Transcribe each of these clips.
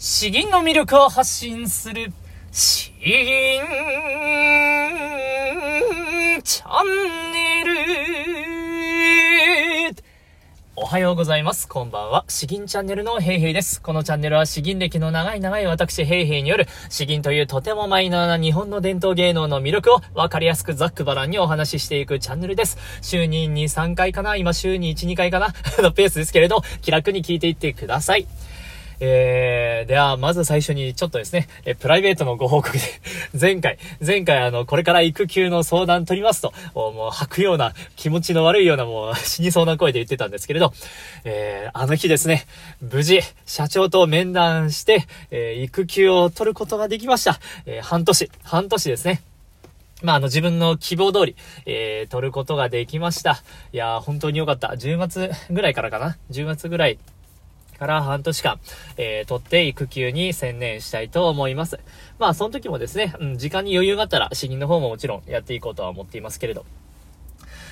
詩吟の魅力を発信する、詩吟チャンネル。おはようございます。こんばんは。詩吟チャンネルのヘイヘイです。このチャンネルは詩吟歴の長い長い私ヘイヘイによる詩吟というとてもマイナーな日本の伝統芸能の魅力をわかりやすくざっくばらんにお話ししていくチャンネルです。週に2、3回かな今週に1、2回かなのペースですけれど、気楽に聞いていってください。えー、では、まず最初にちょっとですね、えプライベートのご報告で 前回、前回あの、これから育休の相談取りますと、もう吐くような、気持ちの悪いような、もう 死にそうな声で言ってたんですけれど、えー、あの日ですね、無事、社長と面談して、えー、育休を取ることができました。えー、半年、半年ですね。まあ、あの、自分の希望通り、えー、取ることができました。いやー、本当に良かった。10月ぐらいからかな ?10 月ぐらいから半年間、えー、取って育休に専念したいと思います。まあ、その時もですね、うん、時間に余裕があったら、詩吟の方ももちろんやっていこうとは思っていますけれど。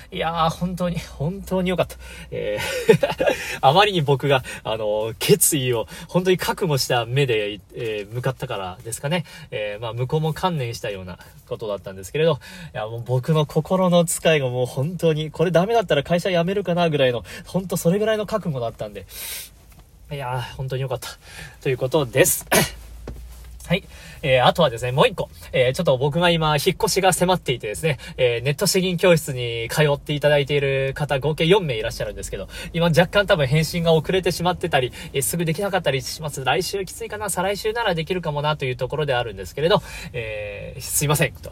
いやー、本当に、本当に良かった。えー あまりに僕が、あの、決意を、本当に覚悟した目で、えー、向かったからですかね。えー、まあ、向こうも観念したようなことだったんですけれど、いや、もう僕の心の使いがもう本当に、これダメだったら会社辞めるかなぐらいの、本当それぐらいの覚悟だったんで、いやー、本当に良かった。ということです。はい。えー、あとはですね、もう一個。えー、ちょっと僕が今、引っ越しが迫っていてですね、えー、ネット詩吟教室に通っていただいている方、合計4名いらっしゃるんですけど、今若干多分返信が遅れてしまってたり、えすぐできなかったりします。来週きついかな、再来週ならできるかもなというところであるんですけれど、えすいません、と。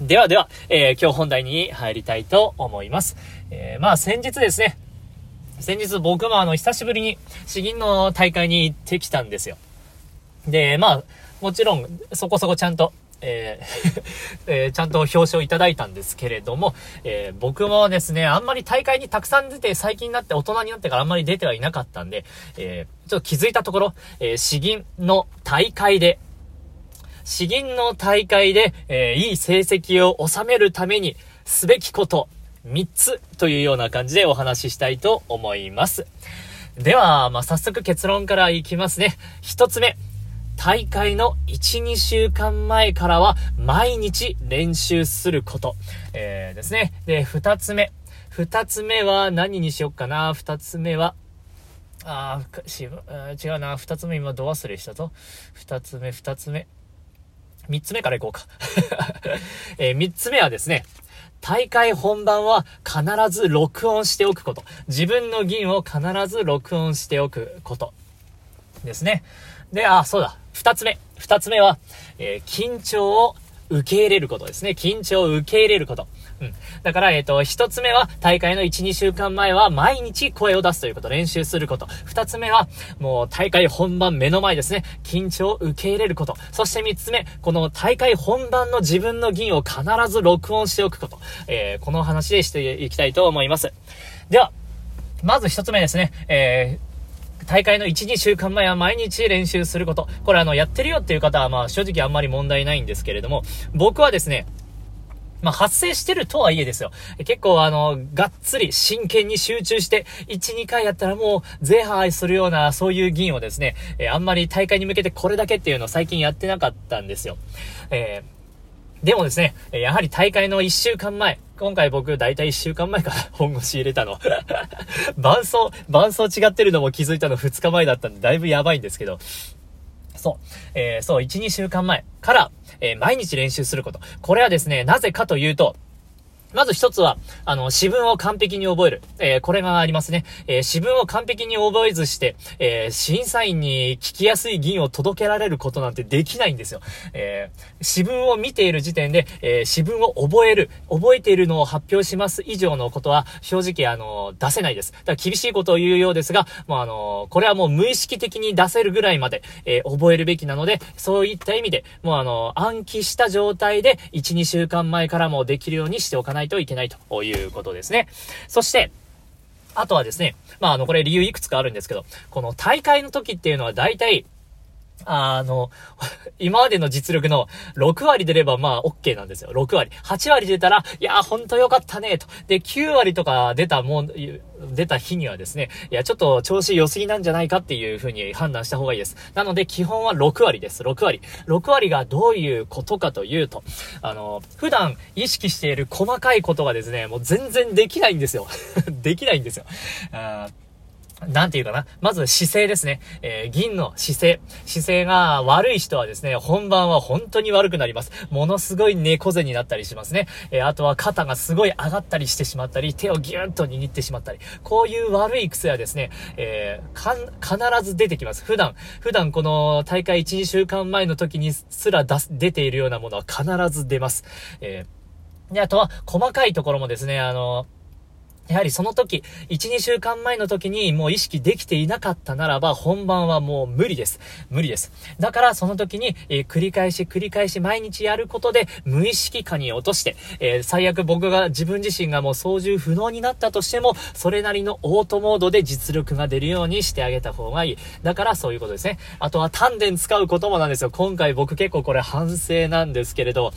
ではでは、え今日本題に入りたいと思います。えまあ先日ですね、先日僕もあの、久しぶりに詩吟の大会に行ってきたんですよ。で、まあ、もちろん、そこそこちゃんと、えー えー、ちゃんと表彰いただいたんですけれども、えー、僕もですね、あんまり大会にたくさん出て、最近になって大人になってからあんまり出てはいなかったんで、えちょっと気づいたところ、え詩吟の大会で、詩吟の大会で、えいい成績を収めるためにすべきこと、3つというような感じでお話ししたいと思います。では、まあ、早速結論からいきますね。1つ目。大会の1、2週間前からは毎日練習すること。えー、ですね。で、2つ目。2つ目は何にしよっかな。2つ目は、あー、し、違うな。2つ目今ド忘れしたぞ。2つ目、2つ目。3つ目からいこうか。えー、3つ目はですね、大会本番は必ず録音しておくこと。自分の銀を必ず録音しておくこと。ですね。で、あ、そうだ。二つ目。二つ目は、えー、緊張を受け入れることですね。緊張を受け入れること。うん。だから、えっ、ー、と、一つ目は、大会の1、2週間前は、毎日声を出すということ、練習すること。二つ目は、もう、大会本番目の前ですね。緊張を受け入れること。そして三つ目、この大会本番の自分の銀を必ず録音しておくこと。えー、この話でしていきたいと思います。では、まず一つ目ですね。えー大会の1、2週間前は毎日練習すること。これあの、やってるよっていう方はまあ正直あんまり問題ないんですけれども、僕はですね、まあ、発生してるとはいえですよ。結構あの、がっつり真剣に集中して、1、2回やったらもう、ゼハするような、そういう銀をですね、えー、あんまり大会に向けてこれだけっていうのを最近やってなかったんですよ。えー、でもですね、やはり大会の1週間前、今回僕、だいたい1週間前から 本腰入れたの。伴奏、伴奏違ってるのも気づいたの2日前だったんで、だいぶやばいんですけど、そう。えー、そう、1、2週間前から、えー、毎日練習すること。これはですね、なぜかというと、まず一つは、あの、詩文を完璧に覚える。えー、これがありますね。えー、詩文を完璧に覚えずして、えー、審査員に聞きやすい銀を届けられることなんてできないんですよ。えー、詩文を見ている時点で、えー、詩文を覚える、覚えているのを発表します以上のことは、正直、あの、出せないです。だから厳しいことを言うようですが、もうあの、これはもう無意識的に出せるぐらいまで、えー、覚えるべきなので、そういった意味で、もうあの、暗記した状態で、1、2週間前からもできるようにしておかないないといけないということですね。そして、あとはですね、まあ、あの、これ理由いくつかあるんですけど、この大会の時っていうのは大体、あの、今までの実力の6割出ればまあ OK なんですよ。6割。8割出たら、いやーほんとよかったね、と。で、9割とか出たもん、出た日にはですね、いや、ちょっと調子良すぎなんじゃないかっていう風に判断した方がいいです。なので、基本は6割です。6割。6割がどういうことかというと、あの、普段意識している細かいことがですね、もう全然できないんですよ。できないんですよ。あなんていうかな。まず姿勢ですね。えー、銀の姿勢。姿勢が悪い人はですね、本番は本当に悪くなります。ものすごい猫背になったりしますね。えー、あとは肩がすごい上がったりしてしまったり、手をギューッと握ってしまったり。こういう悪い癖はですね、えー、か、必ず出てきます。普段、普段この大会1、2週間前の時にすら出す、出ているようなものは必ず出ます。えー、で、あとは、細かいところもですね、あのやはりその時、1、2週間前の時にもう意識できていなかったならば、本番はもう無理です。無理です。だからその時に、えー、繰り返し繰り返し毎日やることで、無意識化に落として、えー、最悪僕が自分自身がもう操縦不能になったとしても、それなりのオートモードで実力が出るようにしてあげた方がいい。だからそういうことですね。あとは丹田使うこともなんですよ。今回僕結構これ反省なんですけれど、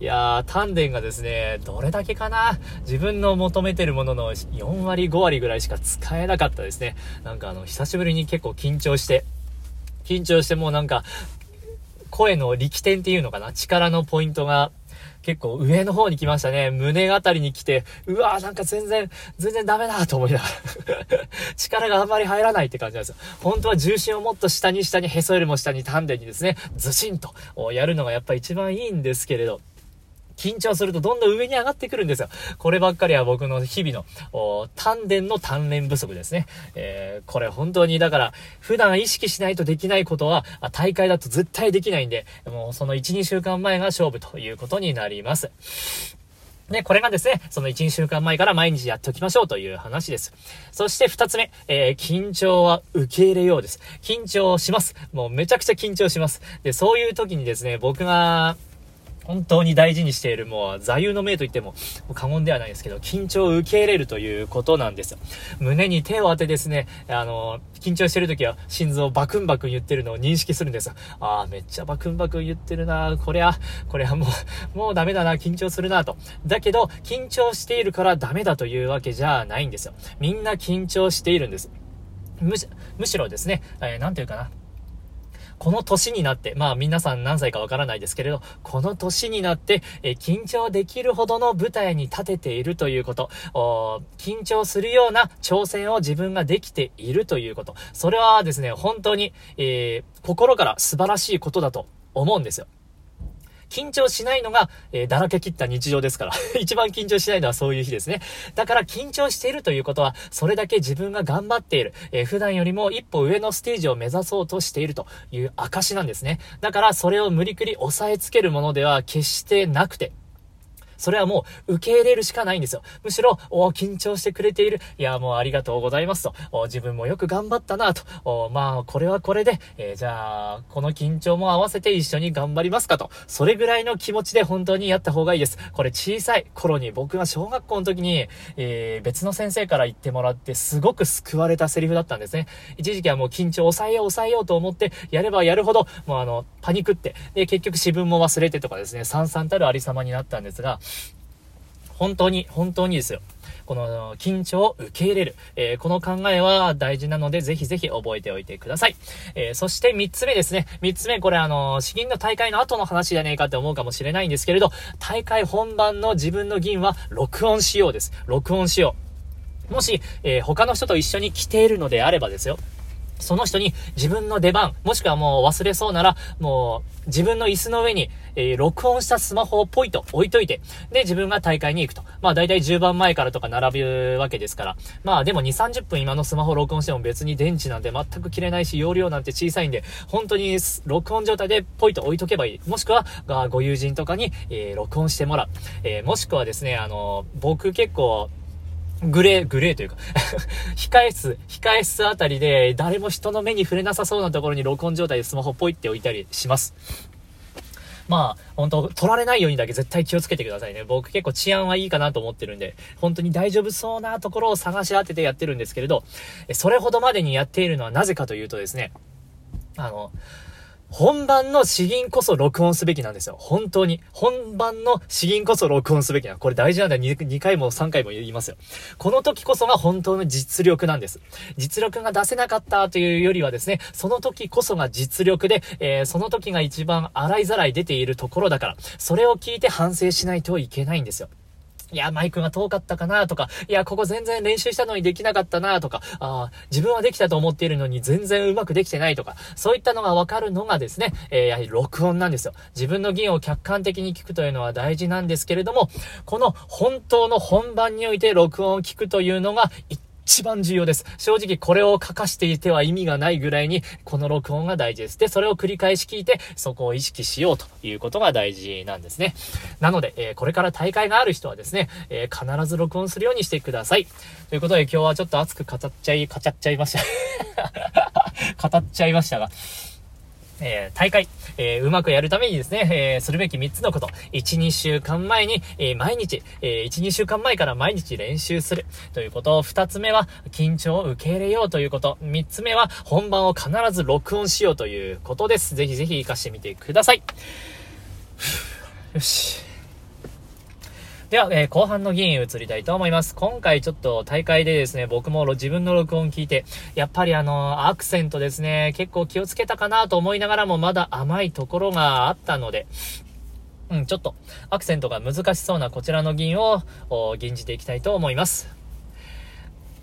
いやー、丹田がですね、どれだけかな自分の求めてるものの4割5割ぐらいしか使えなかったですね。なんかあの、久しぶりに結構緊張して、緊張してもうなんか、声の力点っていうのかな？力のポイントが結構上の方に来ましたね。胸あたりに来て、うわーなんか全然、全然ダメだと思いながら 力があんまり入らないって感じなんですよ。本当は重心をもっと下に下に、へそよりも下に丹田にですね、ずしんとやるのがやっぱ一番いいんですけれど、緊張するとどんどん上に上がってくるんですよ。こればっかりは僕の日々の、丹田の鍛錬不足ですね。えー、これ本当に、だから、普段意識しないとできないことは、大会だと絶対できないんで、もうその1、2週間前が勝負ということになります。ね、これがですね、その1、2週間前から毎日やっておきましょうという話です。そして2つ目、えー、緊張は受け入れようです。緊張します。もうめちゃくちゃ緊張します。で、そういう時にですね、僕が、本当に大事にしている、もう、座右の銘と言っても過言ではないですけど、緊張を受け入れるということなんですよ。胸に手を当てですね、あの、緊張してる時は心臓バクンバクン言ってるのを認識するんですよ。ああ、めっちゃバクンバクン言ってるなこれは、これはもう、もうダメだな、緊張するなと。だけど、緊張しているからダメだというわけじゃないんですよ。みんな緊張しているんです。むし、むしろですね、えー、なんていうかな。この年になって、まあ皆さん何歳かわからないですけれど、この年になって、え緊張できるほどの舞台に立てているということ、緊張するような挑戦を自分ができているということ、それはですね、本当に、えー、心から素晴らしいことだと思うんですよ。緊張しないのが、えー、だらけ切った日常ですから。一番緊張しないのはそういう日ですね。だから緊張しているということは、それだけ自分が頑張っている。えー、普段よりも一歩上のステージを目指そうとしているという証なんですね。だからそれを無理くり押さえつけるものでは決してなくて、それはもう受け入れるしかないんですよ。むしろ、お緊張してくれている。いや、もうありがとうございますと。自分もよく頑張ったなと。まあ、これはこれで、えー、じゃあ、この緊張も合わせて一緒に頑張りますかと。それぐらいの気持ちで本当にやった方がいいです。これ小さい頃に僕が小学校の時に、えー、別の先生から言ってもらってすごく救われたセリフだったんですね。一時期はもう緊張抑えよう抑えようと思って、やればやるほど、もうあの、パニクって、で、結局自分も忘れてとかですね、さんさんたるありさまになったんですが、本当に、本当にですよ。この緊張を受け入れる。えー、この考えは大事なので、ぜひぜひ覚えておいてください。えー、そして3つ目ですね。3つ目、これあの、詩吟の大会の後の話じゃねえかって思うかもしれないんですけれど、大会本番の自分の銀は録音しようです。録音しよう。もし、え、他の人と一緒に来ているのであればですよ。その人に自分の出番、もしくはもう忘れそうなら、もう自分の椅子の上に、えー、録音したスマホをポイと置いといて、で、自分が大会に行くと。まあ大体10番前からとか並ぶわけですから。まあでも2、30分今のスマホ録音しても別に電池なんて全く切れないし、容量なんて小さいんで、本当に録音状態でポイと置いとけばいい。もしくは、ご友人とかに、えー、録音してもらう。えー、もしくはですね、あの、僕結構、グレー、グレーというか 控え室、控え室あたりで誰も人の目に触れなさそうなところに録音状態でスマホポイって置いたりします。まあ、本当取られないようにだけ絶対気をつけてくださいね。僕結構治安はいいかなと思ってるんで、本当に大丈夫そうなところを探し当ててやってるんですけれど、それほどまでにやっているのはなぜかというとですね、あの、本番の詩吟こそ録音すべきなんですよ。本当に。本番の詩吟こそ録音すべきな。これ大事なんだ 2, 2回も3回も言いますよ。この時こそが本当の実力なんです。実力が出せなかったというよりはですね、その時こそが実力で、えー、その時が一番洗いざらい出ているところだから、それを聞いて反省しないといけないんですよ。いや、マイクが遠かったかなとか、いや、ここ全然練習したのにできなかったなとか、あ自分はできたと思っているのに全然うまくできてないとか、そういったのがわかるのがですね、えー、やはり録音なんですよ。自分の議を客観的に聞くというのは大事なんですけれども、この本当の本番において録音を聞くというのが一一番重要です。正直これを書かしていては意味がないぐらいに、この録音が大事です。で、それを繰り返し聞いて、そこを意識しようということが大事なんですね。なので、えー、これから大会がある人はですね、えー、必ず録音するようにしてください。ということで今日はちょっと熱く語っちゃい、語っちゃいました。語っちゃいましたが。えー、大会、えー、うまくやるためにですね、えー、するべき3つのこと。1、2週間前に、え毎日、え1、2週間前から毎日練習するということ。2つ目は、緊張を受け入れようということ。3つ目は、本番を必ず録音しようということです。ぜひぜひ活かしてみてください。よし。では、えー、後半の議員移りたいと思います。今回ちょっと大会でですね、僕も自分の録音聞いて、やっぱりあの、アクセントですね、結構気をつけたかなと思いながらもまだ甘いところがあったので、うん、ちょっと、アクセントが難しそうなこちらの銀を、吟じていきたいと思います。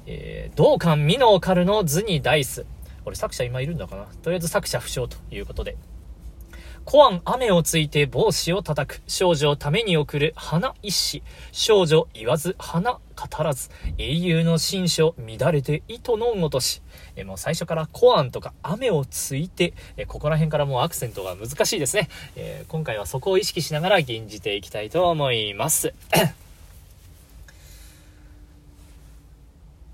えー、同感ミノーカルの図にダイス。これ作者今いるんだかな？とりあえず作者不詳ということで。コアン雨をついて帽子を叩く。少女をために送る花一子。少女言わず花語らず。英雄の新書乱れて糸のごとし。えもう最初からコアンとか雨をついて、えここら辺からもうアクセントが難しいですね。えー、今回はそこを意識しながら吟じていきたいと思います。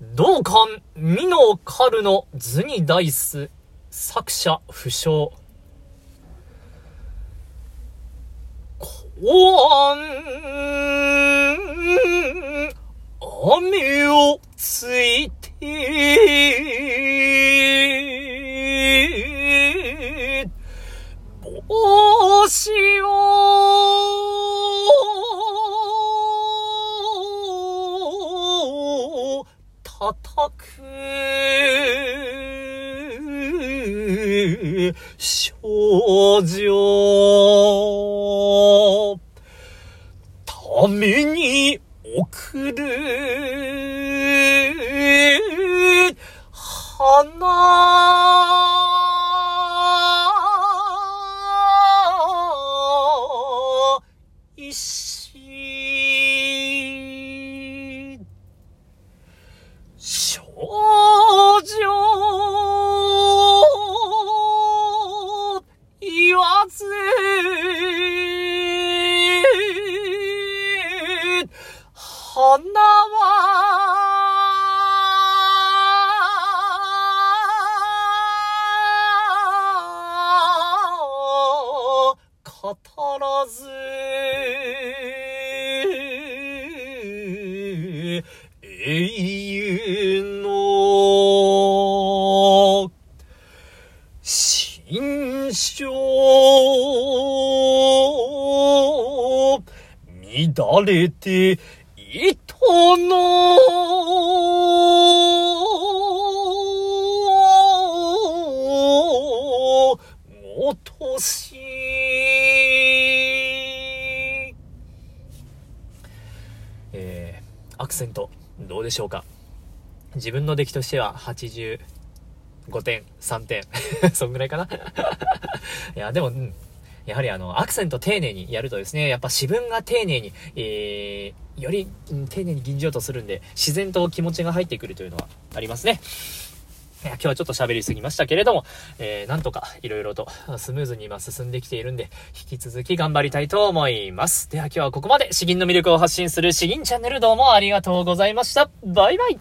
同感、ミノカルの図にダイス、作者不詳。おん、雨をついて、帽子を叩く。少女めに送る花石少女言わず花は語らず英雄の新書乱れて糸の落としえー、アクセントどうでしょうか？自分の出来としては85点、3点。そんぐらいかな？いや、でも、うん。やはりあの、アクセント丁寧にやるとですね、やっぱ自分が丁寧に、えー、より、うん、丁寧に吟じようとするんで、自然と気持ちが入ってくるというのはありますね。いや今日はちょっと喋りすぎましたけれども、えー、なんとか色々とスムーズに今進んできているんで、引き続き頑張りたいと思います。では今日はここまで詩吟の魅力を発信する詩吟チャンネルどうもありがとうございました。バイバイ